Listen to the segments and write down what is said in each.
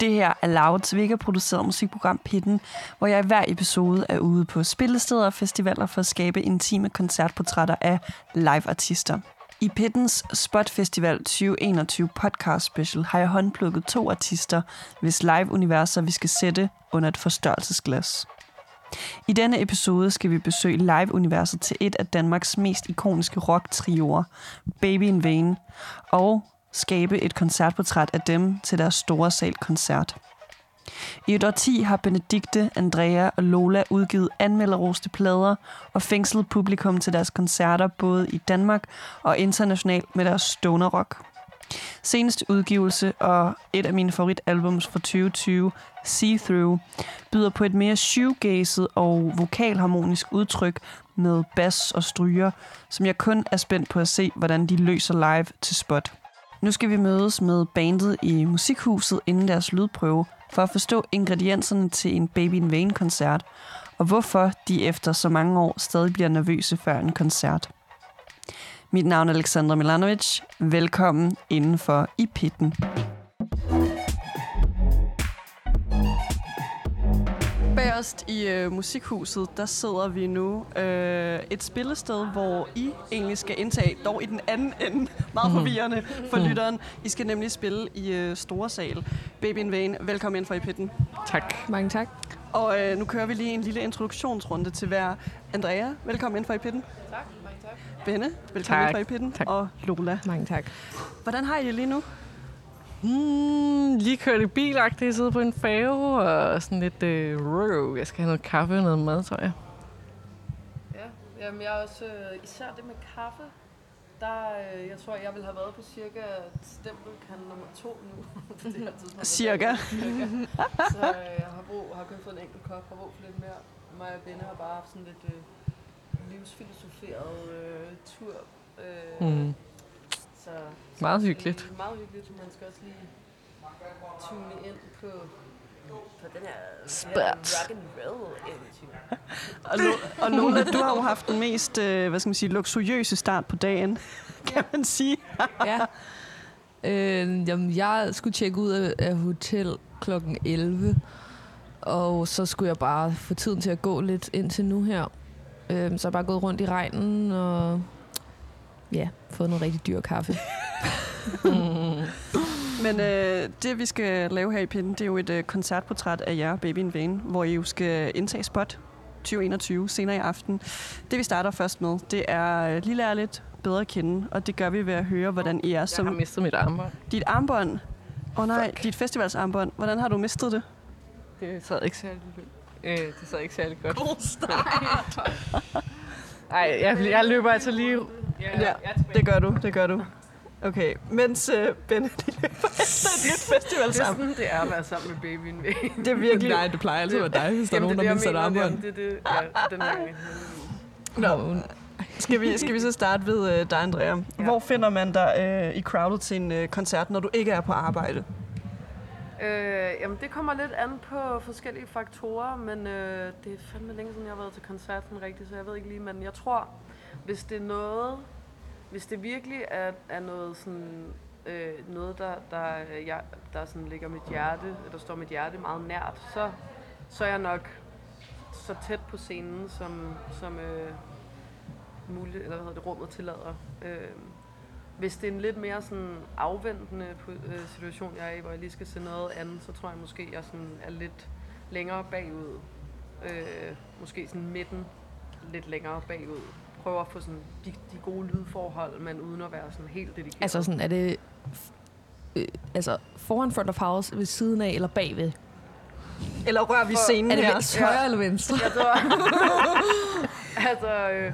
Det her er Louds Vega-produceret musikprogram Pitten, hvor jeg i hver episode er ude på spillesteder og festivaler for at skabe intime koncertportrætter af liveartister. I Pittens Spot Festival 2021 podcast special har jeg håndplukket to artister, hvis live-universer vi skal sætte under et forstørrelsesglas. I denne episode skal vi besøge live-universet til et af Danmarks mest ikoniske rock-trioer, Baby in Vain, og skabe et koncertportræt af dem til deres store sal-koncert. I et årti har Benedikte, Andrea og Lola udgivet anmelderoste plader og fængslet publikum til deres koncerter både i Danmark og internationalt med deres stoner rock. Seneste udgivelse og et af mine favoritalbums fra 2020, See Through, byder på et mere shoegazet og vokalharmonisk udtryk med bass og stryger, som jeg kun er spændt på at se, hvordan de løser live til spot. Nu skal vi mødes med bandet i Musikhuset inden deres lydprøve, for at forstå ingredienserne til en Baby in Vain-koncert, og hvorfor de efter så mange år stadig bliver nervøse før en koncert. Mit navn er Alexandra Milanovic. Velkommen indenfor i pitten. Bagerst i øh, Musikhuset, der sidder vi nu øh, et spillested, hvor I egentlig skal indtage, dog i den anden ende, meget forvirrende for lytteren. I skal nemlig spille i øh, Store Sal. Baby in Vain, velkommen ind for i pitten. Tak. Mange tak. Og øh, nu kører vi lige en lille introduktionsrunde til hver. Andrea, velkommen ind for i pitten. Tak, mange tak. Benne, velkommen Tak. ind for i pitten. Tak. Og Lola. Mange tak. Hvordan har I det lige nu? Hmm, lige kørt i bilagtigt, sidde på en færge og sådan lidt... Øh, røv. jeg skal have noget kaffe og noget mad, tror jeg. Ja, jamen jeg er også, øh, især det med kaffe, der, øh, jeg tror, jeg vil have været på cirka stempelkan nummer to nu. det her tidspunkt. Cirka. cirka. Så øh, jeg har, brug, har fået en enkelt kop, har brug for lidt mere. Mig og Benne har bare haft sådan lidt øh, livsfilosoferet øh, tur. Øh, Mm. Så, så Meget det er hyggeligt. Meget hyggeligt. Man skal også lige tune ind på, på den her, her rock and roll. Og, Lo- og Lola, du har jo haft den mest, øh, hvad skal man sige, luksuriøse start på dagen, kan man sige. ja. Øh, jamen, jeg skulle tjekke ud af, af hotel klokken 11, og så skulle jeg bare få tiden til at gå lidt indtil nu her. Øh, så jeg bare gået rundt i regnen og ja, fået noget rigtig dyr kaffe. Men øh, det, vi skal lave her i pinden, det er jo et øh, koncertportræt af jer, Baby in Vain, hvor I jo skal indtage spot 2021 senere i aften. Det, vi starter først med, det er øh, lige lære lidt bedre at kende, og det gør vi ved at høre, hvordan I er Jeg har som mistet mit armbånd. dit armbånd. Åh oh, nej, dit festivalsarmbånd. Hvordan har du mistet det? Det sad ikke særlig, øh, det sad ikke særlig godt. God start. Ej, jeg, jeg løber altså lige... Ja, Ja, det gør du, det gør du. Okay, mens Benne de løber efter et nyt Det er sådan, det er at være sammen med babyen. Det er virkelig... Nej, det plejer altid at være dig, hvis der er nogen, der mister et armbånd. Det er det, ja, den. Nå, skal vi, skal vi så starte ved uh, dig, Andrea? Ja. Hvor finder man dig uh, i crowdet til en uh, koncert, når du ikke er på arbejde? Øh, jamen, det kommer lidt an på forskellige faktorer, men øh, det er fandme længe siden, jeg har været til koncerten rigtigt, så jeg ved ikke lige, men jeg tror, hvis det er noget, hvis det virkelig er, er noget sådan, øh, noget, der, der, jeg, der sådan ligger mit hjerte, der står mit hjerte meget nært, så, så er jeg nok så tæt på scenen, som, som øh, muligt, eller hvad hedder det, rummet tillader. Øh, hvis det er en lidt mere sådan afventende øh, situation, jeg er i, hvor jeg lige skal se noget andet, så tror jeg måske, jeg sådan er lidt længere bagud. Øh, måske sådan midten lidt længere bagud. Prøver at få sådan de, de gode lydforhold, men uden at være sådan helt dedikeret. Altså sådan, er det øh, altså foran front of house, ved siden af eller bagved? Eller rører vi scenen Er det her? højre eller venstre? Jeg tror, altså øh,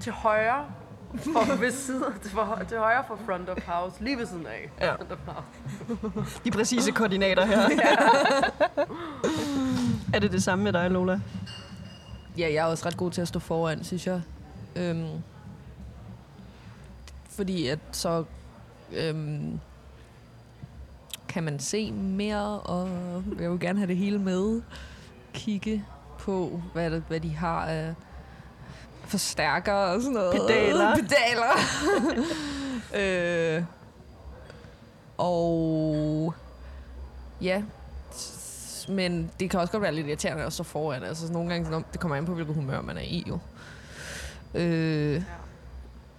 til højre for ved siden, til, for, til højre for front of house, lige ved siden af. Ja. Front of house. De præcise koordinater her. er det det samme med dig, Lola? Ja, jeg er også ret god til at stå foran, synes jeg. Øhm, fordi at så øhm, kan man se mere, og jeg vil gerne have det hele med. Kigge på, hvad, hvad de har af forstærker og sådan noget. Pedaler. Pedaler. øh, og ja, men det kan også godt være lidt irriterende at stå foran. Altså nogle gange, sådan, det kommer an på, hvilket humør man er i jo. Øh,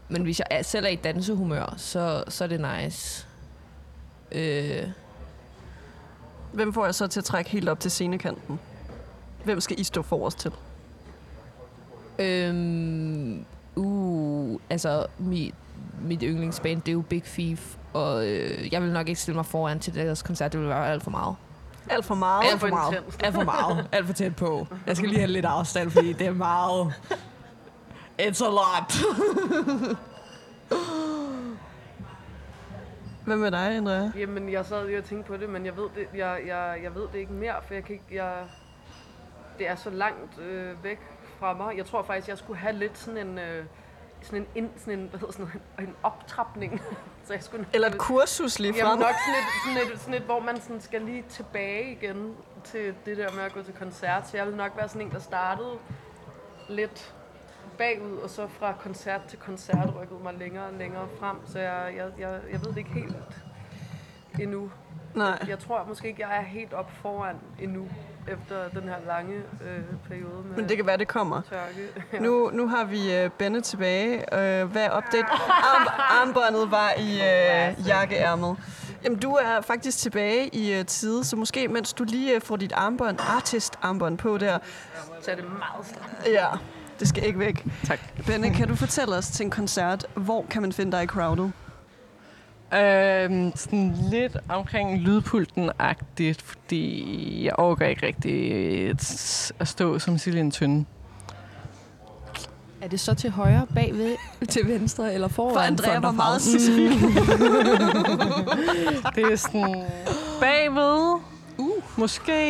men hvis jeg er, selv er i dansehumør, så, så er det nice. Øh, Hvem får jeg så til at trække helt op til scenekanten? Hvem skal I stå forrest til? Øhm, uh, altså, mit, mit yndlingsband, det er jo Big Thief, og øh, jeg vil nok ikke stille mig foran til deres koncert, det vil være alt for meget. Alt for meget. Alt for meget. intenst. Alt for meget. Alt for tæt på. Jeg skal lige have lidt afstand, fordi det er meget... It's a lot. Hvem med dig, Andrea? Jamen, jeg sad lige og tænkte på det, men jeg ved det, jeg, jeg, jeg ved det ikke mere, for jeg kan ikke, jeg, det er så langt øh, væk fra mig. Jeg tror faktisk, jeg skulle have lidt sådan en, øh, sådan en, ind, sådan en, hvad hedder sådan noget, en optrapning. så jeg skulle Eller et kursus lige Jamen frem? nok sådan et, sådan, et, sådan et, hvor man sådan skal lige tilbage igen til det der med at gå til koncert. Så jeg vil nok være sådan en, der startede lidt bagud, og så fra koncert til koncert rykkede mig længere og længere frem. Så jeg, jeg, jeg, jeg ved det ikke helt endnu. Nej. Jeg tror måske ikke, jeg er helt op foran endnu, efter den her lange øh, periode med Men det kan være, det kommer. tørke. Nu, nu har vi uh, Benne tilbage. Uh, hvad er update? Arm, armbåndet var i uh, jakkeærmet. Jamen, du er faktisk tilbage i uh, tide, så måske mens du lige uh, får dit armbånd, artist-armbånd på der. Så er det meget stramt. Ja, det skal ikke væk. Tak. Benne, kan du fortælle os til en koncert, hvor kan man finde dig i crowdet? Øhm, sådan lidt omkring lydpulten-agtigt, fordi jeg overgår ikke rigtig at- stå som sild i en tynde. Er det så til højre, bagved, til venstre eller foran? For Andrea var meget specifik. Det er sådan bagved. Uh. Måske,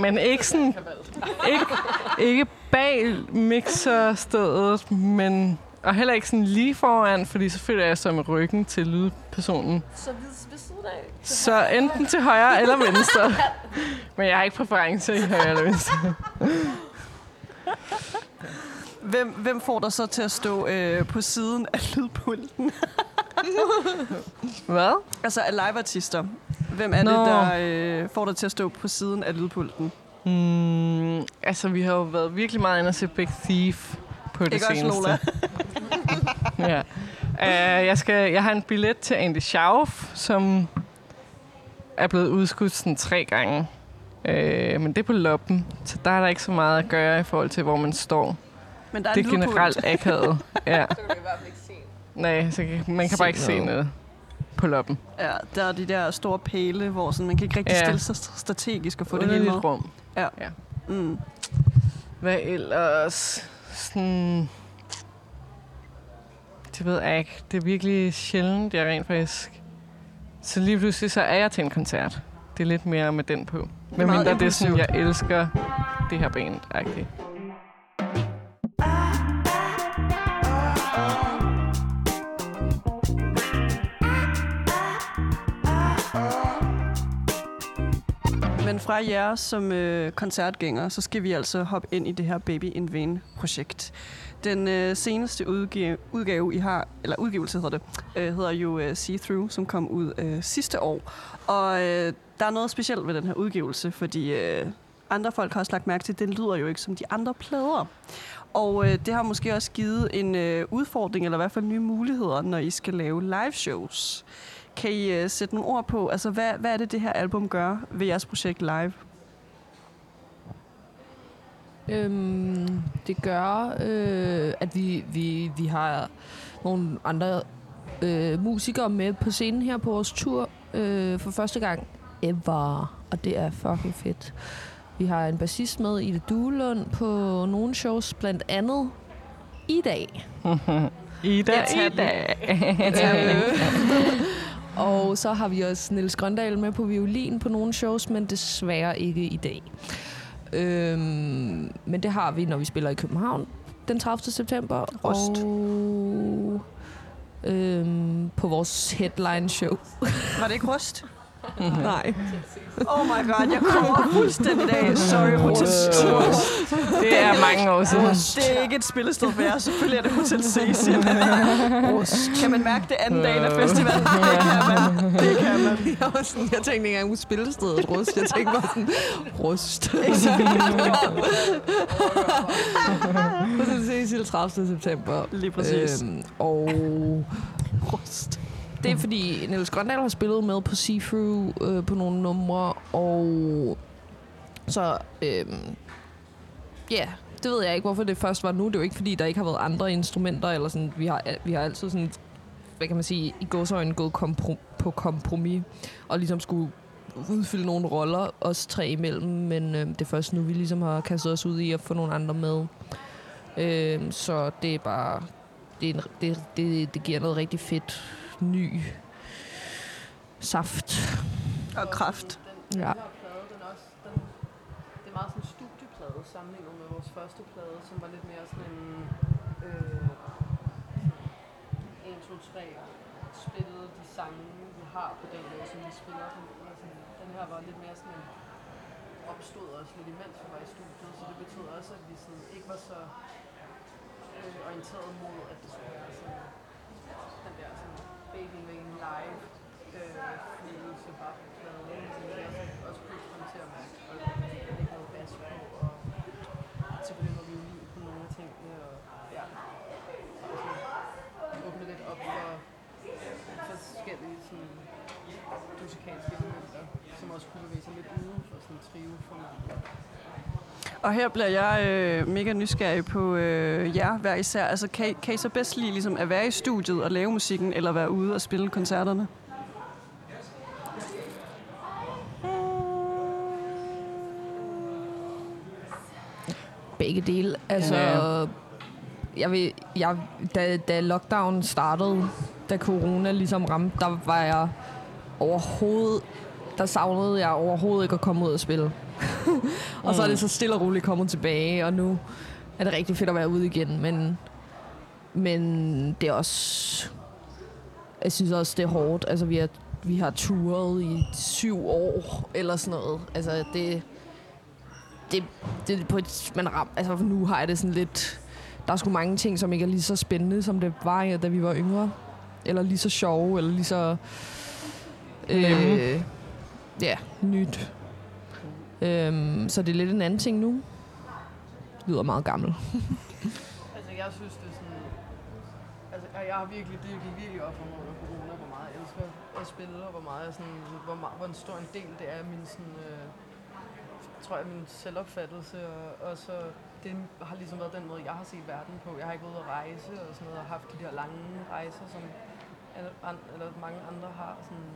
men ikke sådan, ikke, ikke bag mixerstedet, men og heller ikke sådan lige foran, fordi så føler jeg så med ryggen til lydpersonen. Så ved, ved siden af. Så enten til højre eller venstre. Men jeg har ikke præference i højre eller venstre. Hvem, hvem får dig så til at stå øh, på siden af lydpulten? Hvad? Altså af liveartister. Hvem er Nå. det, der øh, får dig til at stå på siden af lydpulten? Mm, altså, vi har jo været virkelig meget inde og se Big Thief på det Ikke også, seneste. Lola? ja. Uh, jeg, skal, jeg har en billet til Andy Schauf, som er blevet udskudt sådan tre gange. Uh, men det er på loppen, så der er der ikke så meget at gøre i forhold til, hvor man står. Men der er det er generelt akavet. ja. Så kan vi i hvert fald ikke se. Nej, så kan, man kan Se bare ikke se noget. noget på loppen. Ja, der er de der store pæle, hvor sådan, man kan ikke rigtig Ja. stille sig strategisk og få det hele med. Underligt rum. Mm. Hvad ellers? Sådan... Det ved jeg ikke. Det er virkelig sjældent, jeg rent faktisk... Så lige pludselig så er jeg til en koncert. Det er lidt mere med den på. Men mindre det er sådan, jeg elsker det her band Men fra jer som øh, koncertgænger, så skal vi altså hoppe ind i det her Baby in Vain-projekt. Den øh, seneste udgave, udgave, I har, eller udgivelse hedder det, øh, hedder jo øh, See Through, som kom ud øh, sidste år. Og øh, der er noget specielt ved den her udgivelse, fordi øh, andre folk har også lagt mærke til, at den lyder jo ikke som de andre plader. Og øh, det har måske også givet en øh, udfordring, eller i hvert fald nye muligheder, når I skal lave live shows. Kan I øh, sætte nogle ord på, altså hvad, hvad er det, det her album gør ved jeres projekt live? Øhm, det gør, øh, at vi, vi, vi har nogle andre øh, musikere med på scenen her på vores tur øh, for første gang ever. Og det er fucking fedt. Vi har en bassist med, Ida Duelund, på nogle shows, blandt andet i dag. Ida, Jeg tager Ida. Og så har vi også Niels Grøndal med på violin på nogle shows, men desværre ikke i dag. Øhm, men det har vi, når vi spiller i København den 30. september. Rust. Og øhm, på vores headline show. Var det ikke rust? Nej. Oh my god, jeg kommer fuldstændig af. Sorry, Hotel Det er mange år siden. Det er ikke et spillested for jer. Selvfølgelig er det Hotel Cecil. Kan man mærke det anden dagen af festivalen? Det kan man. Det kan man. Jeg, var sådan, jeg tænkte ikke engang på spillestedet rust. Jeg tænkte bare sådan, rust. Hotel Cecil 30. september. Lige præcis. Øhm, og rust. Det er fordi Niels Grøndal har spillet med på See-Through øh, på nogle numre, og så, øhm, ja, yeah, det ved jeg ikke, hvorfor det først var nu. Det er jo ikke, fordi der ikke har været andre instrumenter, eller sådan, vi har, vi har altid sådan, hvad kan man sige, i godsøjne gået komprom på kompromis, og ligesom skulle udfylde nogle roller, os tre imellem, men øh, det er først nu, vi ligesom har kastet os ud i at få nogle andre med. Øh, så det er bare, det, er en, det, det, det giver noget rigtig fedt, ny saft. Og kraft. Den, Ja. den her plade, den også, den, det er meget sådan en studieplade sammenlignet med vores første plade, som var lidt mere sådan en øh, 1, 2, 3 spillede de sange, vi har på den måde, som vi spiller dem. Sådan, den her var lidt mere sådan en opstod også lidt imens vi var i studiet, så det betød også, at vi sådan ikke var så øh, orienteret mod, at det skulle være sådan den der sådan Baby Wing live øh, følelse bare på pladen. Så det er også, også kunne komme til at mærke, og lægge noget bas på, og selvfølgelig noget violin på nogle af tingene, og ja, og sådan åbne lidt op for forskellige sådan musikalske elementer, som også kunne bevæge sig lidt uden for sådan trio for mig. Og her bliver jeg øh, mega nysgerrig på øh, jer hver især. Altså, kan, kan I så bedst lide ligesom, at være i studiet og lave musikken, eller være ude og spille koncerterne? Begge dele. Altså, Ja. jeg vil, jeg, da, da lockdown startede, da corona ligesom ramte, der var jeg overhovedet, der savnede jeg overhovedet ikke at komme ud og spille. og så er det så stille og roligt kommet tilbage, og nu er det rigtig fedt at være ude igen, men, men det er også, jeg synes også, det er hårdt. Altså, vi har, vi har turet i syv år, eller sådan noget. Altså, det, det, det på et, man ram, altså nu har jeg det sådan lidt, der er sgu mange ting, som ikke er lige så spændende, som det var, da vi var yngre. Eller lige så sjove, eller lige så... Øh, ja, nyt. Øhm, så det er lidt en anden ting nu. Det lyder meget gammel. Altså, jeg synes, det er sådan... Altså, jeg har virkelig, det gik virkelig op for mig under corona, hvor meget jeg elsker at spille, og hvor meget jeg sådan, hvor, meget, hvor en stor en del det er af min sådan, øh, tror jeg, min selvopfattelse, og, og så det har ligesom været den måde, jeg har set verden på. Jeg har ikke været ude at rejse og sådan noget, og haft de der lange rejser, som alle eller mange andre har. Sådan,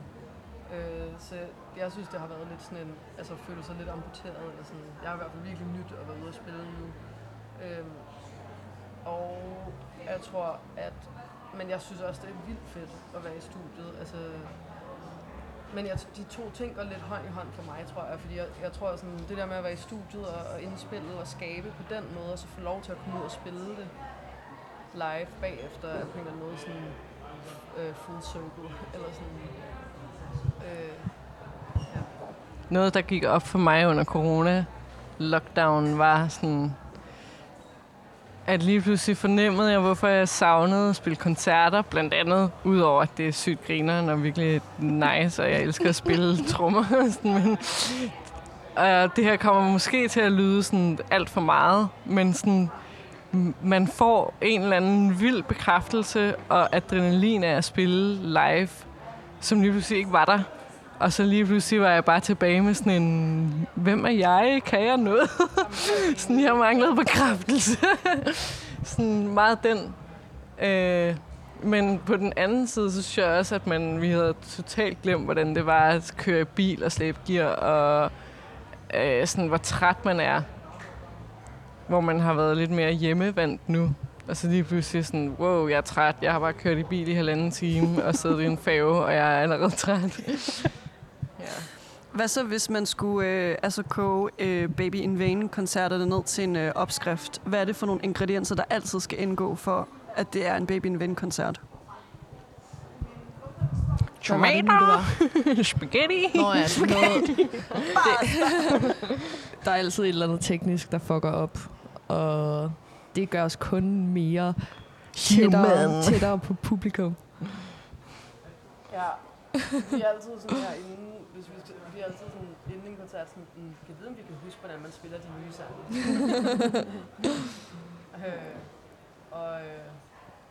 øh, så jeg synes, det har været lidt sådan en, altså føle sig lidt amputeret, eller sådan. Jeg har i hvert fald virkelig nyt at være ude og spille nu. Øh, og jeg tror, at... Men jeg synes også, det er vildt fedt at være i studiet. Altså, men jeg, de to ting går lidt hånd i hånd for mig, tror jeg. Fordi jeg, jeg tror, sådan, det der med at være i studiet og, og indspillet og skabe på den måde, og så få lov til at komme ud og spille det live bagefter, er på en eller anden måde sådan øh, full circle. Eller sådan... Øh, noget, der gik op for mig under corona, lockdown, var sådan, at lige pludselig fornemmede jeg, hvorfor jeg savnede at spille koncerter, blandt andet, udover at det er sygt griner og virkelig nice, og jeg elsker at spille trommer. men, og det her kommer måske til at lyde sådan alt for meget, men sådan, man får en eller anden vild bekræftelse og adrenalin af at spille live, som lige pludselig ikke var der. Og så lige pludselig var jeg bare tilbage med sådan en, hvem er jeg? Kan jeg noget? sådan, jeg manglede bekræftelse. sådan meget den. Øh, men på den anden side, så synes jeg også, at man, vi havde totalt glemt, hvordan det var at køre i bil og slæbe gear, og øh, sådan, hvor træt man er. Hvor man har været lidt mere hjemmevandt nu. Og så lige pludselig sådan, wow, jeg er træt. Jeg har bare kørt i bil i halvanden time og siddet i en fave, og jeg er allerede træt ja. Hvad så, hvis man skulle øh, altså koge øh, Baby in Vain-koncerterne ned til en øh, opskrift? Hvad er det for nogle ingredienser, der altid skal indgå for, at det er en Baby in Vain-koncert? Var? Spaghetti. Nå ja, sådan noget. Det, der er altid et eller andet teknisk, der fucker op. Og det gør os kun mere tættere, tættere på publikum. Ja. Vi er altid sådan her inden, hvis vi, vi er altid sådan inden en koncert, sådan, "Mm, kan vide, om vi kan huske, hvordan man spiller de nye sange. øh, og, øh,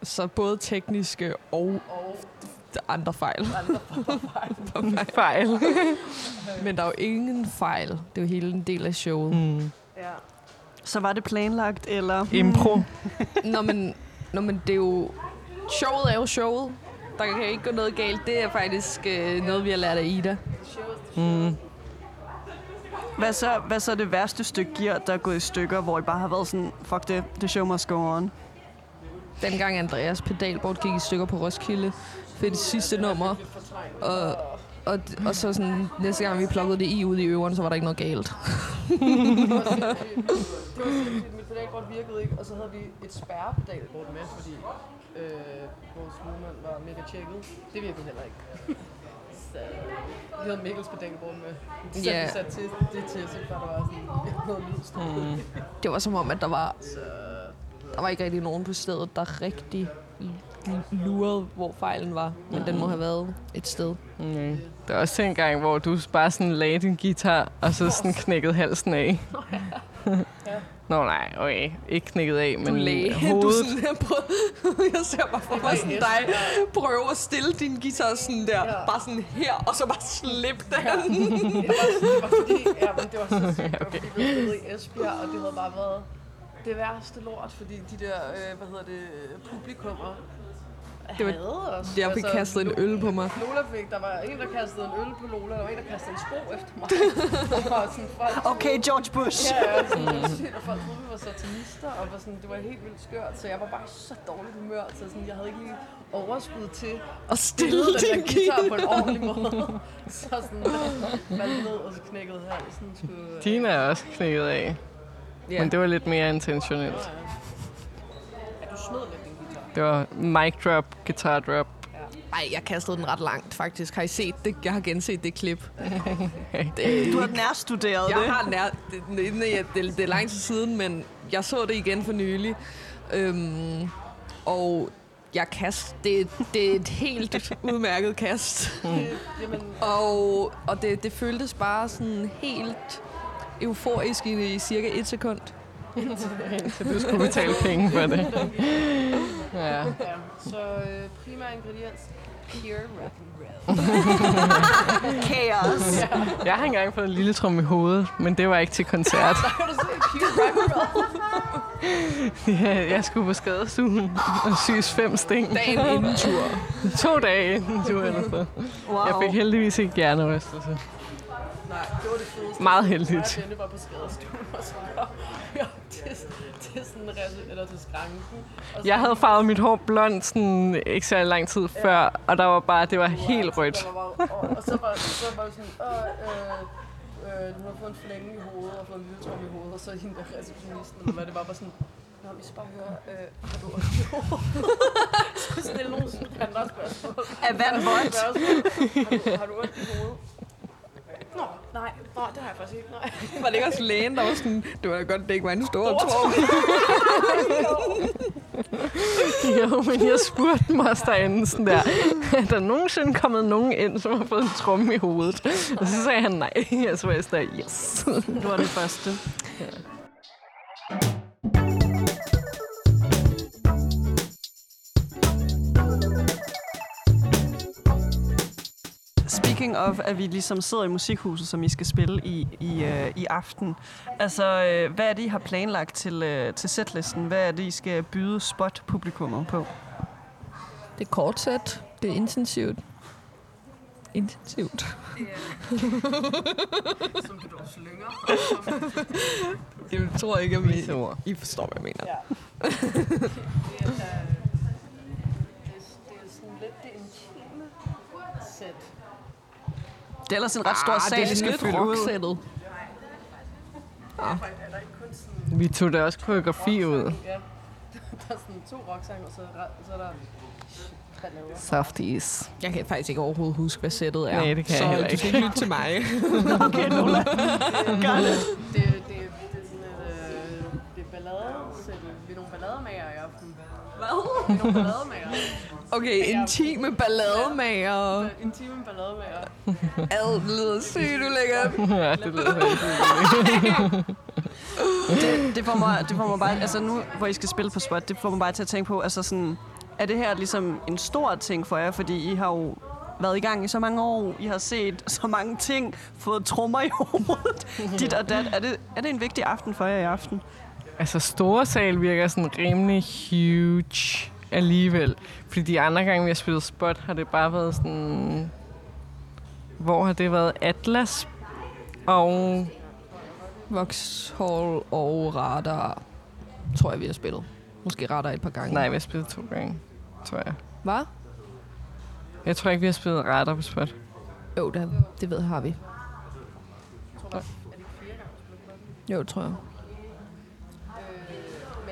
Så både tekniske og og andre fejl. andre former Fejl. Men der er jo ingen fejl. Det er jo hele en del af showet. Mm. Ja. Så var det planlagt, eller... Impro. Nå, men, nå, men det er jo... Showet er jo showet. Der kan ikke gå noget galt. Det er faktisk øh, noget, vi har lært af Ida. Mm. Hvad så, hvad så er det værste stykke gear, der er gået i stykker, hvor I bare har været sådan, fuck det, the show must go on? Dengang Andreas pedalbord gik i stykker på Roskilde for det sidste nummer. Og, og, og så sådan, næste gang vi plukkede det i ud i øveren, så var der ikke noget galt. Det var sindssygt. Mit pedalbord virkede ikke, og så havde vi et spærrepedalbord med, fordi øh, vores lydmand var mega tjekket. Det virkede heller ikke. Så vi havde Mikkels pedalbord med. Så Ja. yeah. vi satte til, det til, så der var sådan noget lyd. Mm. Det var som om, at der var, der var ikke rigtig nogen på stedet, der rigtig lurede, hvor fejlen var. Men den må have været et sted. Mm. Der er også en gang, hvor du bare sådan lagde din guitar, og så sådan knækkede halsen af. Nå nej, okay. Ikke knækket af, men Du du hovedet. sådan her på, jeg ser bare for mig sådan dig prøve at stille din guitar sådan der, Ja. bare sådan her, og så bare slippe den. Det var, det var fordi, ja, men det var så sygt, det var fordi vi spillede i Esbjerg, og det havde bare været det værste lort, fordi de der, øh, hvad hedder det, publikummer, Det var hadede os. Jeg fik kastet en øl på mig. Lola fik, der var en, der kastede en øl på Lola, var en, der kastede en sko efter mig. Var sådan folk, Okay, George Bush. Ja, ja, sådan mm. sygt, og folk troede, vi var satanister, og var sådan, det var helt vildt skørt, så jeg var bare så dårligt humør, så sådan, jeg havde ikke lige overskud til Og stille den der guitar på en ordentlig måde. så sådan, man ned og så knækkede halsen. Skulle, Dine er også knækket af. Ja. Men det var lidt mere intentionelt. Ja, du snød lidt. Det var mic drop, guitar drop. Ej, jeg kastede den ret langt, faktisk. Har I set det? Jeg har genset det klip. det, Du har nærstuderet jeg det. har nær... Det, det, det, det, det er lang tid siden, men jeg så det igen for nylig. Øhm, og jeg kast. Det, det er et helt udmærket kast. Jamen, Og, og det, det føltes bare sådan helt euforisk i, i cirka et sekund. Så du skulle betale penge for det. Ja. ja, så øh, primær ingrediens, pure rock and roll. Chaos. Jeg har engang fået en lille trum i hovedet, men det var ikke til koncert. Ja, jeg skulle på skadestuen og syes fem sting. Dagen inden tur. To dage inden tur eller så. Wow. Jeg fik heldigvis ikke hjernerystelse. Nej, det var det fedeste. Meget heldigt. Bente var på skadestuen, og så til, til sådan eller til skranken. Og så Jeg havde farvet mit hår blond sådan ikke så lang tid før, og der var bare, det var helt rødt. Der var bare- Og, og så var, så var vi sådan, Åh, øh, øh, du har fået en flænge i hovedet og fået en lille i hovedet, og så hende der receptionisten, eller hvad det var, bare sådan, Nå, vi skal bare høre, øh, har du ondt i hovedet? så stille nogle andre spørgsmål. Er vand vådt? Har du, har du ondt i hovedet? Nå, nej, nej, det har jeg faktisk ikke, nej. Var det ikke også lægen, der var sådan, det var godt, det ikke var en stor trum. Jo, men jeg spurgte derinde sådan der, er der nogensinde kommet nogen ind, som har fået en tromme i hovedet? Og så sagde han nej, og så var jeg sådan der, yes. Du var den første. Speaking of, at vi ligesom sidder i musikhuset, som I skal spille i, i, øh, i aften. Altså, øh, hvad er det, I har planlagt til, øh, til setlisten? Hvad er det, I skal byde spot-publikummet på? Det er kort sæt. Det er intensivt. Intensivt. Som du slynger. Jeg tror ikke, at ord. I forstår, hvad jeg mener. Ja. det, er, det, er, det, er, det er sådan lidt det intime sæt. Det er ellers en ret stor Ah, sag, det er skal lidt fylde ud. ikke sådan... Vi tog da også koreografi ud. Ja. Der er sådan to rocksange, og så, er der- så er der Softies. Jeg kan faktisk ikke overhovedet huske, hvad sættet er. Nej, det kan så jeg heller du skal ikke. ikke lytte til mig. Okay, Lola. Gør det. Det, det, det, det er sådan et, øh, det er balladesæt. Vi er nogle ballademager i aften. Hvad? Vi er nogle ballademager. Okay, intime ballademager. Intime ballademager. Ad, det lyder sygt ulækkert. ja, det lyder rigtig det, det, får mig, det får mig bare, altså nu, hvor I skal spille på spot, det får mig bare til at tænke på, altså sådan, er det her ligesom en stor ting for jer, fordi I har jo været i gang i så mange år, I har set så mange ting, fået trommer i hovedet, dit og dat. Er det, er det en vigtig aften for jer i aften? Altså, store sal virker sådan rimelig huge alligevel. Fordi de andre gange, vi har spillet spot, har det bare været sådan... Hvor har det været? Atlas og... Vauxhall og Radar, tror jeg, vi har spillet. Måske Radar et par gange. Nej, vi har spillet to gange, tror jeg. Hvad? Jeg tror ikke, vi har spillet retter på spot. Jo, det, det ved har vi. Jo, det tror jeg.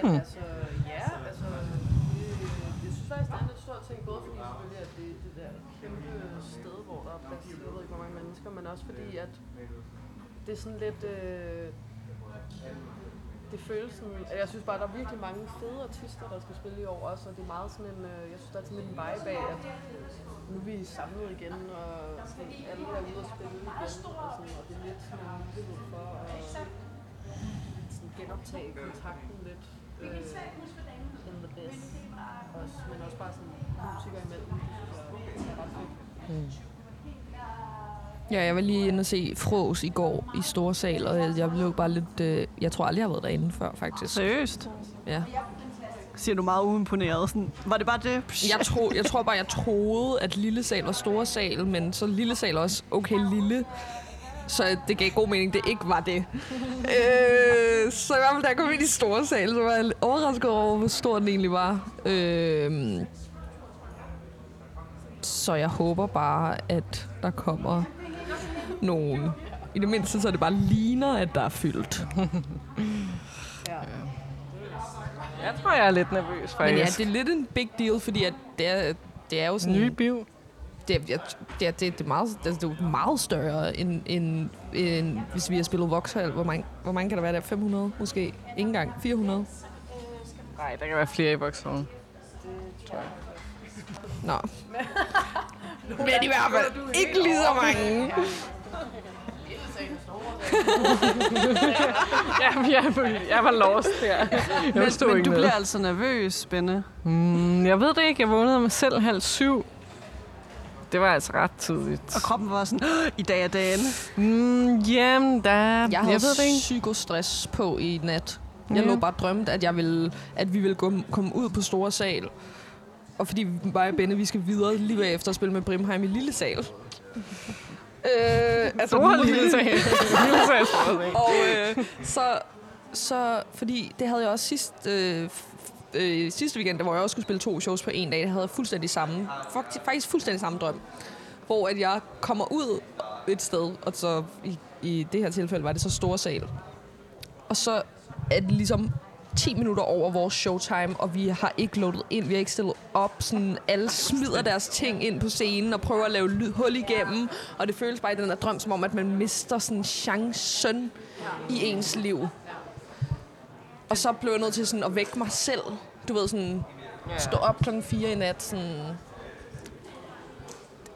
Hmm. altså, ja, altså, det, jeg synes faktisk, det er en lidt stor ting, både fordi selvfølgelig, at det er det der kæmpe sted, hvor der er plads til, jeg ved ikke, hvor mange mennesker, men også fordi, at det er sådan lidt, øh, det føles sådan, at jeg synes bare, der er virkelig mange fede artister, der skal spille i år også, og det er meget sådan en, øh, jeg synes, der er sådan lidt en vibe af, at nu er vi samlet igen, og sådan, alle er ude at spille igen, og, sådan, og det er lidt sådan en mulighed for at sådan genoptage kontakten lidt øh, in the best også, men også bare sådan musikere imellem. Det synes jeg er ret fedt. Ja, jeg var lige inde og se Fros i går i Store Sal, og jeg- blev bare lidt... Øh, jeg tror aldrig, jeg har været derinde før, faktisk. Seriøst? Ja. Siger du meget uimponeret. Sådan, var det bare det? Jeg, tro, jeg tror bare, jeg troede, at lille sal var store sal, men så lille sal også okay lille. Så det gav god mening, det ikke var det. øh, så i hvert fald, da jeg kom ind i store sal, så var jeg overrasket over, hvor stor den egentlig var. Øh, så jeg håber bare, at der kommer nogen. I det mindste, så det bare ligner, at der er fyldt. Jeg tror, jeg er lidt nervøs, faktisk. Men ja, det er lidt en big deal, fordi at det, er, det er jo sådan... Nye biv. det, er- jeg, det, er- det, det, er meget, altså, det er jo meget større, end, end, end hvis vi har spillet Vauxhall. Hvor mange, hvor mange kan der være der? 500 måske? Ikke engang. 400? Nej, der kan være flere i Vauxhall. Nå. Men i hvert fald ikke lige så mange. ja, jeg, jeg var lost der. Jeg Men, men du noget. bliver altså nervøs, Benne. Mm, jeg ved det ikke. Jeg vågnede mig selv halv syv. Det var altså ret tidligt. Og kroppen var sådan, "Åh, i dag er dagen. Mm, jamen, der... Jeg jeg havde ved det ikke. psykostress på i nat. Jeg Ja. lå bare drømte, at, jeg ville, at vi ville komme ud på store sal. Og fordi mig og Benne, vi skal videre lige bagefter og spille med Brimheim i lille sal. Øh, altså, Store store sag. Og øh, så, så, fordi det havde jeg også sidst, øh, øh, sidste weekend, der hvor jeg også skulle spille to shows på en dag, der havde jeg fuldstændig samme, faktisk, faktisk fuldstændig samme drøm. Hvor at jeg kommer ud et sted, og så i, i det her tilfælde var det så store sal. Og så er det ligesom 10 minutter over vores showtime, og vi har ikke loadet ind, vi har ikke stillet op. Sådan, alle smider deres ting ind på scenen og prøver at lave lyd, hul igennem. Og det føles bare i den der drøm, som om, at man mister sådan chancen i ens liv. Og så blev jeg nødt til sådan at vække mig selv. Du ved, sådan stå op klokken 4 i nat, sådan...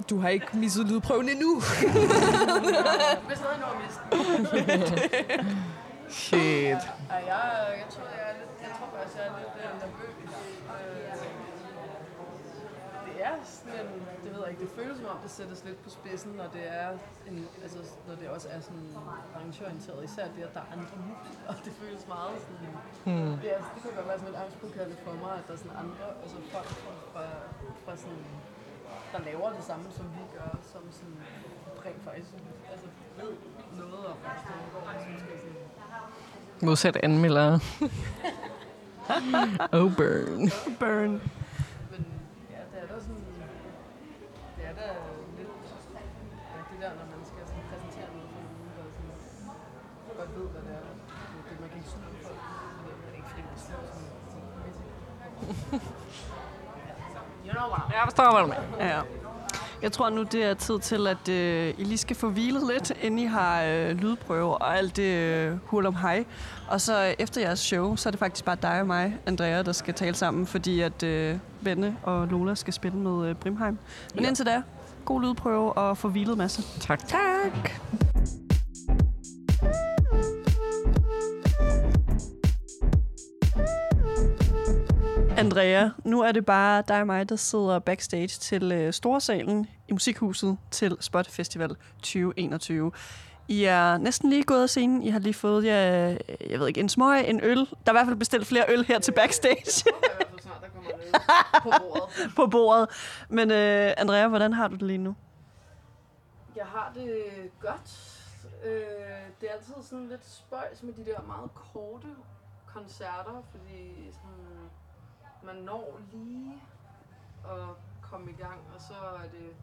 Du har ikke misset lydprøven endnu. Hvis noget når. Shit. Jeg, jeg, tror, jeg, lidt, jeg er lidt øh, nervøs. Øh, det er sådan en, det ved jeg ikke, det føles som om, det sættes lidt på spidsen, når det er en, altså, når det også er sådan arrangørorienteret, især det, at der er andre musikere, det føles meget sådan, Hmm. det, er, det kan godt være sådan lidt angstpåkaldet for mig, at der er sådan andre, altså folk fra, fra, fra sådan, der laver det samme, som vi gør, som sådan, rent faktisk, altså ved noget om, hvad der foregår, sådan, Modsat anmeldere. oh, burn. Burn. Men ja, det er da sådan... Det er da lidt... Ja, det der, når man skal sådan præsentere noget for nogen, der sådan, godt ved, hvad det er. Det, det man kan ikke snyde folk. Det er ikke fordi, man snyder sådan, sådan mæssigt. Jeg forstår, hvad du mener. Ja. Jeg tror nu, det er tid til, at øh, I lige skal få hvilet lidt, inden I har øh, lydprøve og alt det øh, hul om hej. Og så øh, efter jeres show, så er det faktisk bare dig og mig, Andrea, der skal tale sammen, fordi at øh, Benne og Lola skal spille med øh, Brimheim. Men Ja. indtil da, god lydprøve og få hvilet masse. Tak. Tak. Andrea, nu er det bare dig og mig, der sidder backstage til øh, Storsalen i Musikhuset til Spot Festival 2021. I er næsten lige gået af scenen. I har lige fået, ja, jeg ved ikke, en smøg, en øl. Der er i hvert fald bestilt flere øl her til backstage Jeg håber i hvert fald snart, der kommer noget på bordet. på bordet. Men øh, Andrea, hvordan har du det lige nu? Jeg har det godt. Øh, det er altid sådan lidt spøjs med de der meget korte koncerter, fordi sådan, man når lige at komme i gang, og så er det,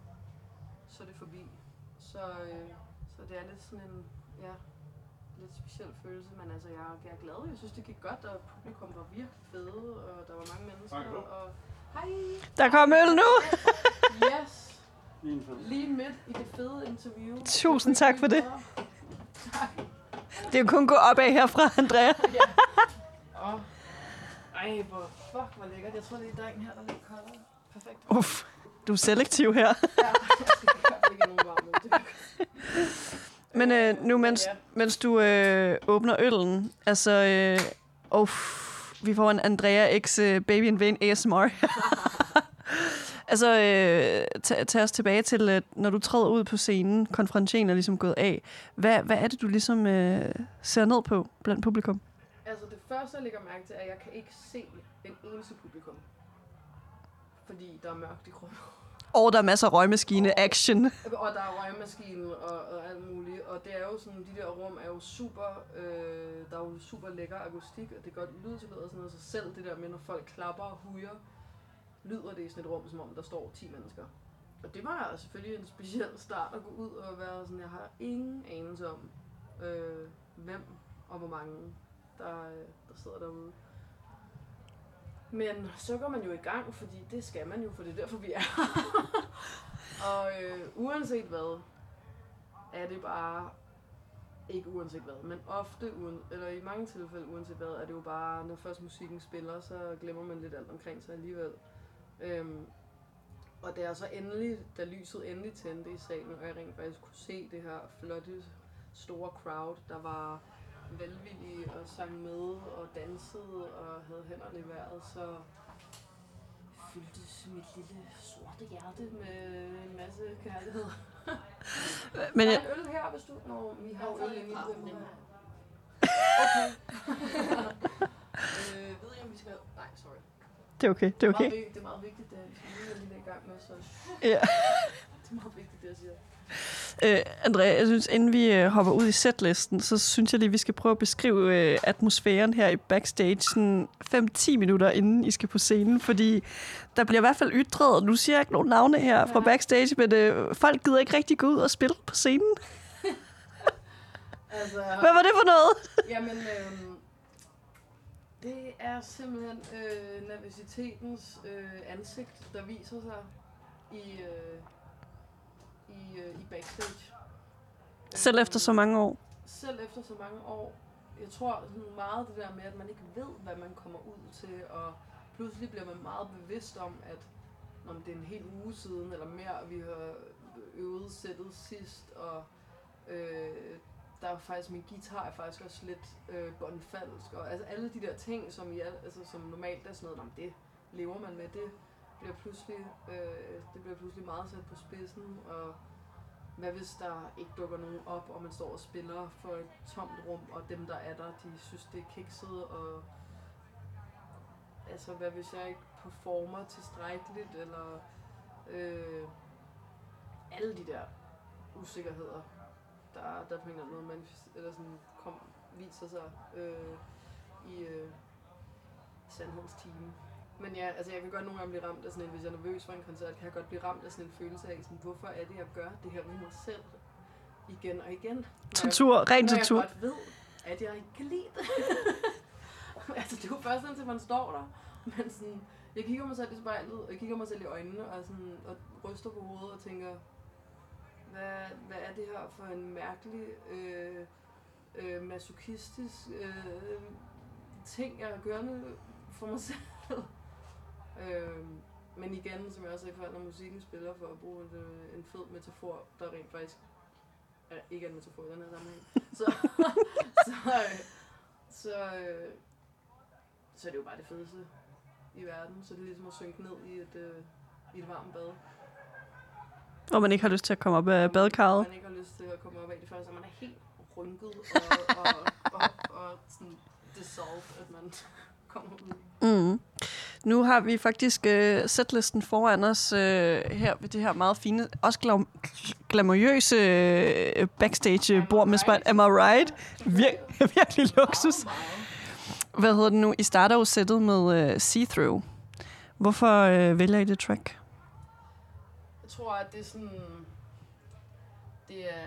så er det forbi. Så, øh, så det er lidt sådan en, ja, lidt speciel følelse, men altså jeg, jeg er glad. Jeg synes, det gik godt, og publikum var virkelig fede, og der var mange mennesker. Og, hej! Der kommer øl nu! Yes! Lige midt i det fede interview. Tusind tak for det. Det er jo kun gå opad herfra, Andrea. Åh. Ej, hvor fuck, hvor lækkert. Jeg tror, det er drengen her, der er lidt koldere. Perfekt. Uff, du er selektiv her. Ja. Men øh, nu, mens, Ja. mens du øh, åbner øllen, altså... Øh, uff, vi får en Andrea X øh, Baby in Vain ASMR. altså, øh, tag, tag os tilbage til, øh, når du træder ud på scenen, konfrontationen er ligesom gået af. Hvad, hvad er det, du ligesom øh, ser ned på blandt publikum? Første, jeg lægger mærke til, at jeg kan ikke se en eneste publikum. Fordi der er mørkt i rummet. Og der er masser af røgmaskine action. Og der er røgmaskinen og, og alt muligt. Og det er jo sådan, de der rum er jo super, øh, der er jo super lækker akustik, og det er godt lyd til og sådan noget. Så selv det der med, når folk klapper og hujer, lyder det i sådan et rum, som om der står 10 mennesker. Og det var selvfølgelig en speciel start at gå ud og være sådan, jeg har ingen anelse om, øh, hvem og hvor mange, der, der sidder derude. Men så går man jo i gang, fordi det skal man jo, for det er derfor, vi er. Og øh, uanset hvad, er det bare, ikke uanset hvad, men ofte, uden, eller i mange tilfælde uanset hvad, er det jo bare, når først musikken spiller, så glemmer man lidt alt omkring sig alligevel. Øhm, og da jeg så endelig, da lyset endelig tændte i salen, og jeg rent faktisk kunne se det her flotte, store crowd, der var velvillige og sang med og dansede og havde hænderne i vejret, så fyldtes mit lille sorte hjerte med en masse kærlighed. Men der jeg, er en øl her, hvis du... Nå, vi har jo øl i rummet. Okay. øh, ved I, om vi skal... Nej, sorry. det er okay, det er Det er, okay. meget, vigtigt, det er meget vigtigt, det vi er lige i gang med, så Ja. det er meget vigtigt, det jeg siger. Øh, Andrea, jeg synes, inden vi øh, hopper ud i setlisten, så synes jeg lige, vi skal prøve at beskrive øh, atmosfæren her i backstage sådan 5-10 minutter, inden I skal på scenen, fordi der bliver i hvert fald ytret, nu siger jeg ikke nogen navne her fra backstage, men øh, folk gider ikke rigtig gå ud og spille på scenen. Altså, Hvad var det for noget? Jamen, øh, det er simpelthen øh, nervøsitetens øh, ansigt, der viser sig i, øh, i, øh, i backstage. Selv efter så mange år. Selv efter så mange år. Jeg tror sådan meget det der med, at man ikke ved, hvad man kommer ud til, og pludselig bliver man meget bevidst om, at om det er en hel uge siden, eller mere, vi har øvet sættet sidst, og øh, der er faktisk, min guitar er faktisk også lidt øh, båndfalsk, og altså alle de der ting, som, I, al- altså, som normalt er sådan noget, om det lever man med, det bliver pludselig, øh, det bliver pludselig meget sat på spidsen, og hvad hvis der ikke dukker nogen op, og man står og spiller for et tomt rum, og dem, der er der, de synes, det er kikset, og altså, hvad hvis jeg ikke performer tilstrækkeligt, eller øh, alle de der usikkerheder, der, der på en eller anden måde manifest, eller sådan kom, viser sig øh, i øh, Sandholms time. Men ja, altså jeg kan godt nogle gange blive ramt af sådan en, hvis jeg er nervøs for en koncert, kan jeg godt blive ramt af sådan en følelse af, sådan, hvorfor er det, jeg gør det her med mig selv igen og igen. Når Tortur, ren når tortur. jeg godt ved, at jeg ikke kan lide det. altså, det er jo først indtil man står der. Men sådan, Jeg kigger mig selv i spejlet, og jeg kigger mig selv i øjnene, og, sådan, og ryster på hovedet og tænker, hvad, hvad er det her for en mærkelig, øh, øh, masochistisk øh, ting, jeg gør nu for mig selv. Øh, men igen, som jeg også sagde før, når musikken spiller for at bruge en, øh, en fed metafor, der rent faktisk er, ikke er en metafor i den her sammenhæng, så, så, øh, så, øh, så er det jo bare det fedeste i verden. Så det er ligesom at synke ned i et, øh, i et varmt bad. Hvor man ikke har lyst til at komme op af badekarret. Man ikke har lyst til at komme op af det første, man er helt rynket og, og, og, og sådan dissolved, at man kommer ud. Mm. Nu har vi faktisk øh, setlisten foran os øh, her ved det her meget fine, også glam- glamourøse øh, backstage-bord med spejl. Am I right? Vir- virkelig luksus. Hvad hedder det nu? I starter jo sættet med øh, See Through. Hvorfor øh, vælger I det track? Jeg tror, at det er sådan... Det er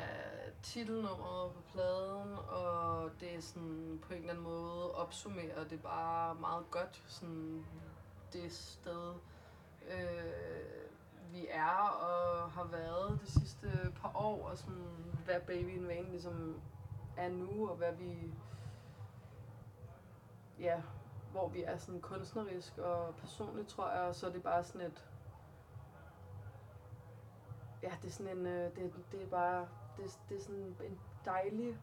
titelnummeret på pladen, og det er sådan på en eller anden måde opsummerer det bare meget godt, sådan det sted, øh, vi er og har været de sidste par år, og sådan hvad Baby in Vain ligesom er nu, og hvad vi, ja, hvor vi er sådan kunstnerisk og personligt, tror jeg, og så er det bare sådan et, ja, det er sådan en, øh, det, det er bare, det, det er sådan en dejlig,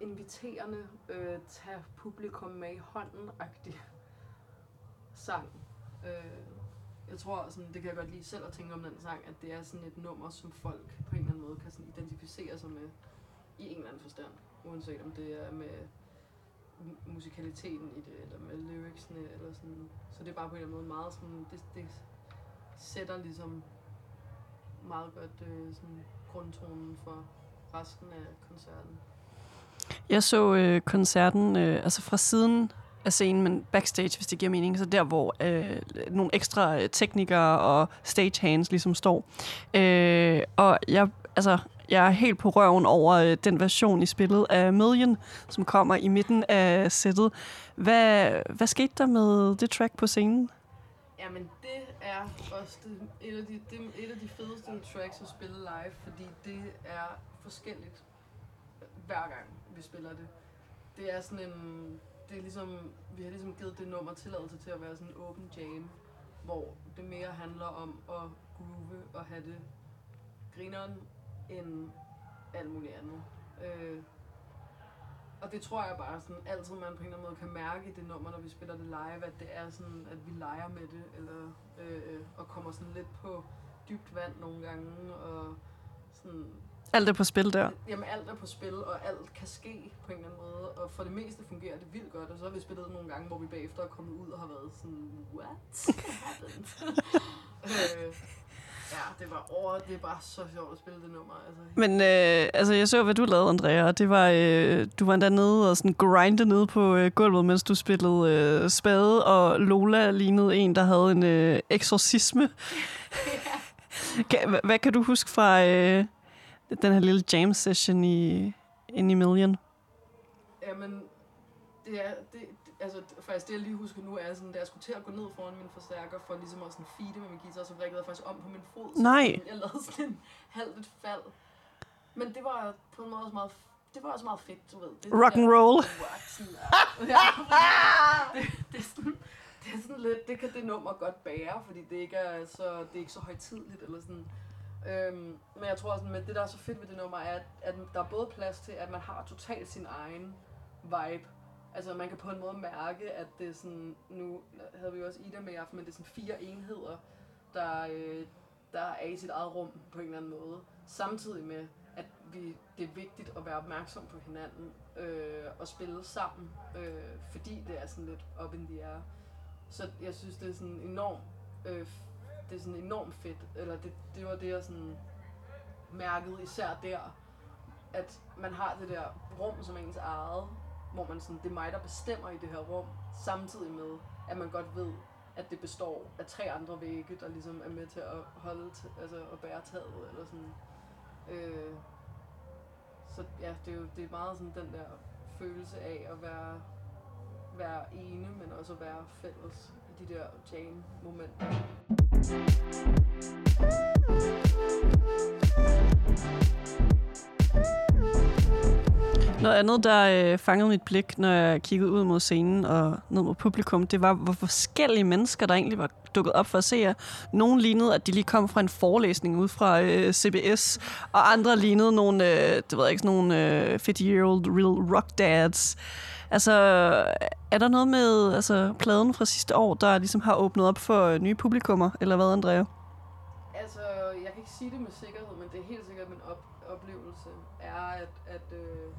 inviterende, øh, tage publikum med i hånden-agtig sang. Øh, jeg tror, sådan, det kan jeg godt lide selv at tænke om den sang, at det er sådan et nummer, som folk på en eller anden måde kan sådan identificere sig med i en eller anden forstand. Uanset om det er med musikaliteten i det, eller med lyricsene, eller sådan. Så det er bare på en eller anden måde meget sådan, det, det sætter ligesom meget godt øh, sådan grundtonen for resten af koncerten. Jeg så øh, koncerten øh, altså fra siden af scenen, men backstage, hvis det giver mening. Så der, hvor øh, nogle ekstra teknikere og stagehands ligesom står. Øh, og jeg, altså, jeg er helt på røven over øh, den version i spillet af Million, som kommer i midten af sættet. Hvad, hvad skete der med det track på scenen? Jamen, det er også det, et, af de, det, er et af de fedeste tracks at spille live, fordi det er forskelligt hver gang vi spiller det. Det er sådan en, det er ligesom, vi har ligesom givet det nummer tilladelse til at være sådan en open jam, hvor det mere handler om at groove og have det grineren end alt muligt andet. Øh, og det tror jeg bare sådan altid, man på en eller anden måde kan mærke i det nummer, når vi spiller det live, at det er sådan, at vi leger med det, eller, øh, og kommer sådan lidt på dybt vand nogle gange, og sådan, alt er på spil der. jamen alt er på spil, og alt kan ske på en eller anden måde, og for det meste fungerer det vildt godt, og så har vi spillet nogle gange, hvor vi bagefter er kommet ud og har været sådan, what happened? øh, ja, det var over, det er bare så sjovt at spille det nummer, altså. Men øh, altså, jeg så, hvad du lavede, Andrea, og det var, øh, du var endda nede og sådan grinde nede på øh, gulvet, mens du spillede øh, spade, og Lola lignede en, der havde en øh, eksorcisme. hvad, hvad kan du huske fra øh, den her lille jam session i, inde i Million? Jamen, det er, det, altså faktisk det jeg lige husker nu er sådan, da jeg skulle til at gå ned foran min forstærker for ligesom at sådan feede med min guitar, så vrikkede jeg faktisk om på min fod. så Nej. sådan- Jeg lavede sådan en halvt et fald. Men det var på en måde også meget, det var også meget fedt, du ved. Det, Rock and roll. Rock, sådan. Ja, det, det, er sådan, det er sådan lidt, det kan det nummer godt bære, fordi det ikke er så, det er ikke så højtidligt eller sådan. Øhm, men jeg tror sådan, med det der er så fedt ved det nummer er, at, at der er både plads til, at man har totalt sin egen vibe. Altså man kan på en måde mærke, at det er sådan, nu havde vi jo også Ida med i aften, men det er sådan fire enheder, der, øh, der er i sit eget rum på en eller anden måde. Samtidig med, at vi, det er vigtigt at være opmærksom på hinanden øh, og spille sammen, øh, fordi det er sådan lidt up in the air. Så jeg synes, det er sådan enormt, øh, det er sådan enormt fedt, eller det, det var det, jeg sådan mærkede især der, at man har det der rum som ens eget, hvor man sådan, det er mig, der bestemmer i det her rum, samtidig med, at man godt ved, at det består af tre andre vægge, der ligesom er med til at holde, t- altså at bære taget, eller sådan. Øh, så ja, det er jo det er meget sådan den der følelse af at være, være ene, men også at være fælles de der jam-momenter. Noget andet, der øh, fangede mit blik, når jeg kiggede ud mod scenen og ned mod publikum, det var, hvor forskellige mennesker, der egentlig var dukket op for at se jer. Nogle lignede, at de lige kom fra en forelæsning ud fra øh, CBS, og andre lignede nogle, øh, det ved jeg ikke, sådan nogle øh, 50-year-old real rock dads. Altså, er der noget med altså, pladen fra sidste år, der ligesom har åbnet op for øh, nye publikummer, eller hvad, Andrea? Altså, jeg kan ikke sige det med sikkerhed, men det er helt sikkert min op- oplevelse, er, at, at øh,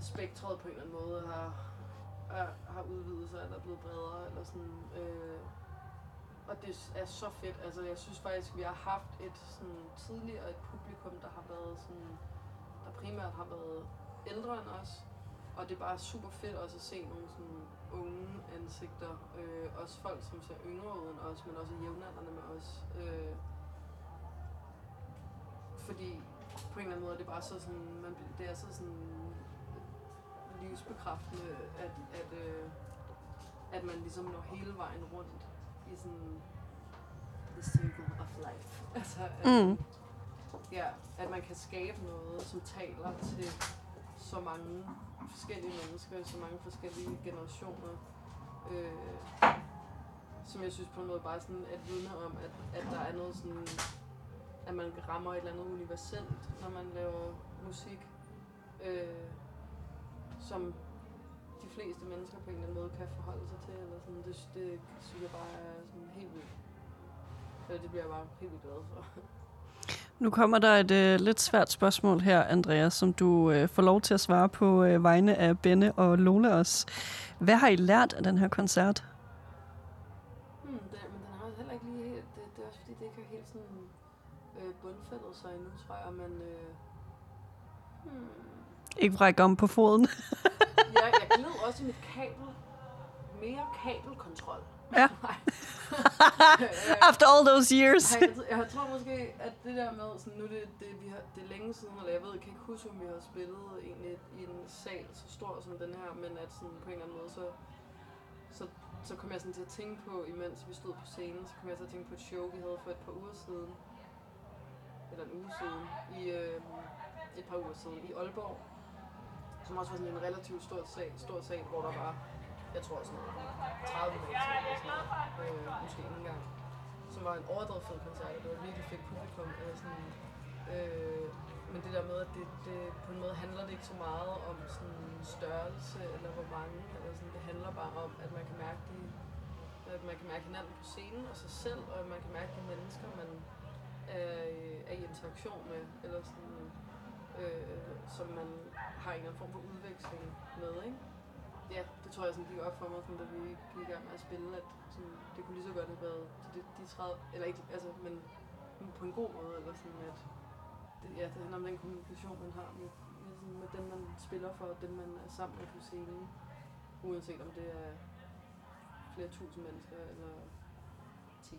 spektret på en eller anden måde har, har udvidet sig, eller er blevet bredere, eller sådan. Øh, og det er så fedt. Altså, jeg synes faktisk, vi har haft et sådan, tidligere et publikum, der har været sådan, der primært har været ældre end os. Og det er bare super fedt også at se nogle sådan unge ansigter. Øh, også folk, som ser yngre ud end os, men også jævnaldrende med os. Øh, fordi på en eller anden måde er det bare så sådan, man, det er så sådan livsbekræftende, at, at, øh, at man ligesom når hele vejen rundt i sådan the circle of life. Altså, at, Mm. ja, at man kan skabe noget, som taler til så mange forskellige mennesker, så mange forskellige generationer. Øh, som jeg synes på en måde bare sådan at vidne om, at, at der er noget sådan, at man rammer et eller andet universelt, når man laver musik, øh, som de fleste mennesker på en eller anden måde kan forholde sig til, eller sådan, det, det synes jeg bare er sådan helt vildt. Eller det bliver jeg bare helt vildt glad for. Nu kommer der et øh, lidt svært spørgsmål her, Andreas, som du øh, får lov til at svare på øh, vegne af Benne og Lola også. Hvad har I lært af den her koncert? Hmm, det, men den har heller ikke lige helt, det, det er også fordi, det ikke har helt sådan øh, bundfældet sig endnu, tror jeg, men øh, hmm, Ikke brække om på foden. jeg, jeg gled også i mit kabel. Mere kabelkontrol. Ja. After all those years. jeg, jeg, jeg tror måske, at det der med, sådan, nu det, det, vi har, det er længe siden, eller jeg ved, jeg kan ikke huske, om vi har spillet egentlig i en sal så stor som den her, men at sådan, på en eller anden måde, så, så, så kom jeg sådan til at tænke på, imens vi stod på scenen, så kom jeg til at tænke på et show, vi havde for et par uger siden, eller en uge siden, i øh, et par uger siden, i Aalborg, som også var sådan en relativt stor sal, stor sal hvor der var, jeg tror sådan noget, 30 mennesker eller sådan noget, øh, måske ikke engang som var en overdrevet fed koncert, og det var virkelig fedt publikum. Eller sådan, øh, men det der med, at det, det, på en måde handler det ikke så meget om sådan størrelse eller hvor mange. Eller sådan, det handler bare om, at man kan mærke de, at man kan mærke hinanden på scenen og sig selv, og at man kan mærke de mennesker, man er, er i interaktion med, eller sådan, øh, som man har en eller anden form for udveksling med, ikke? Ja, det tror jeg sådan gik op for mig, sådan, da vi gik i gang med at spille, at sådan, det kunne lige så godt have været de, de, de 30, eller ikke, altså, men på en god måde, eller sådan, at det, ja, det handler om den kommunikation, man har med, med, sådan, med dem, man spiller for, og dem, man er sammen med på scenen, uanset om det er flere tusind mennesker, eller 10.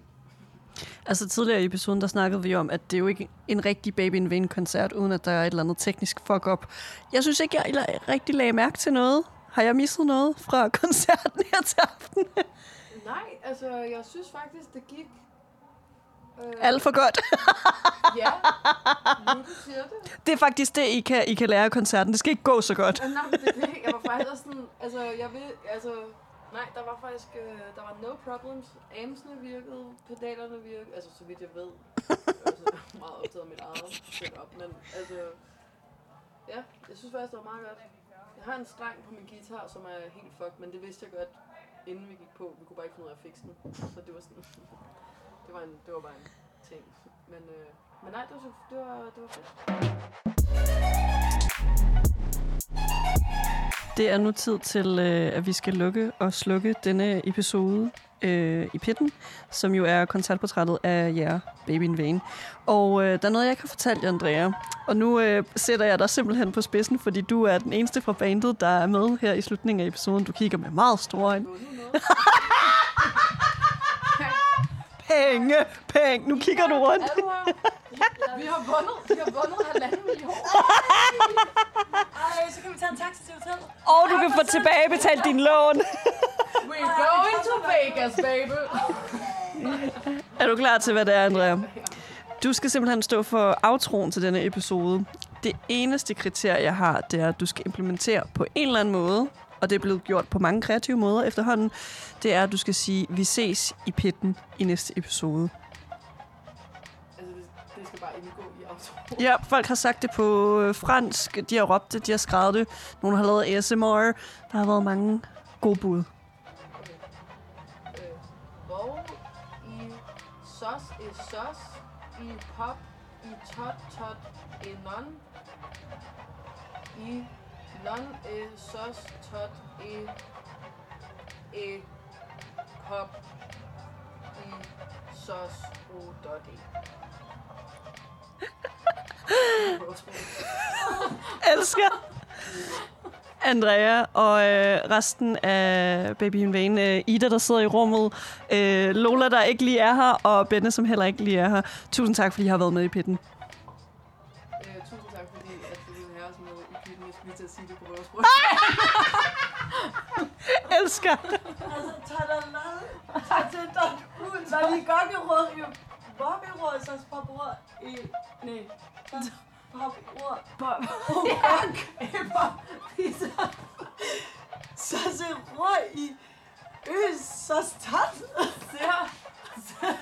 Altså tidligere i episoden, der snakkede vi om, at det er jo ikke en rigtig Baby in Vain koncert, uden at der er et eller andet teknisk fuck-up. Jeg synes ikke, jeg rigtig lagde mærke til noget. Har jeg misset noget fra koncerten her til aften? Nej, altså, jeg synes faktisk, det gik... Øh, Alt for godt. Ja, nu du siger det. Det er faktisk det, I kan, I kan lære af koncerten. Det skal ikke gå så godt. Nej, men det, det. Jeg var faktisk sådan, altså, jeg vil, altså, nej, der var faktisk, øh, der var no problems. Amsene virkede, pedalerne virkede, altså, så vidt jeg ved. altså, jeg er meget optaget af mit eget setup, men altså, ja, jeg synes faktisk, det var meget godt. Jeg har en streng på min guitar, som er helt fucked, men det vidste jeg godt, inden vi gik på. Vi kunne bare ikke finde ud af at fikse den. Så det var sådan, det var, en, det var bare en ting. Men, øh, men nej, det var, så- det var, det var fedt. Det er nu tid til, øh, at vi skal lukke og slukke denne episode øh, i pitten, som jo er koncertportrættet af jer, Baby in Vain. Og øh, der er noget, jeg ikke har fortalt jer, Andrea. Og nu øh, sætter jeg dig simpelthen på spidsen, fordi du er den eneste fra bandet, der er med her i slutningen af episoden. Du kigger med meget store øjne. Penge, penge. Nu kigger du rundt. Er du her? Vi har vundet, vi har vundet halvanden million. Ej, så kan vi tage en taxa til hotellet. Og du kan få tilbagebetalt din lån. We're going to Vegas, baby. Er du klar til, hvad det er, Andrea? Du skal simpelthen stå for outroen til denne episode. Det eneste kriterie, jeg har, det er, at du skal implementere på en eller anden måde, og det er blevet gjort på mange kreative måder efterhånden, det er, at du skal sige, vi ses i pitten i næste episode. Altså, det, skal bare indgå i auto. Ja, folk har sagt det på øh, fransk, de har råbt det, de har skrevet det, nogle har lavet ASMR, der har været mange gode bud. I sos i sos, i pop, i tot tot, i non, i non e sos tot, i e, e pop, i sos o dot e. elsker Andrea og øh, resten af Baby in Vain. Øh, Ida, der sidder i rummet. Øh, Lola, der ikke lige er her. Og Benne, som heller ikke lige er her. Tusind tak, fordi I har været med i pitten. Elsker. Altså, tag dig lad. Tag til dig ud. Når de godt i råd, jo. Bob i råd, så spar bror i... Nej. Råd. Bob. Bob. Pizza. Så se råd i... Øs, så start. Så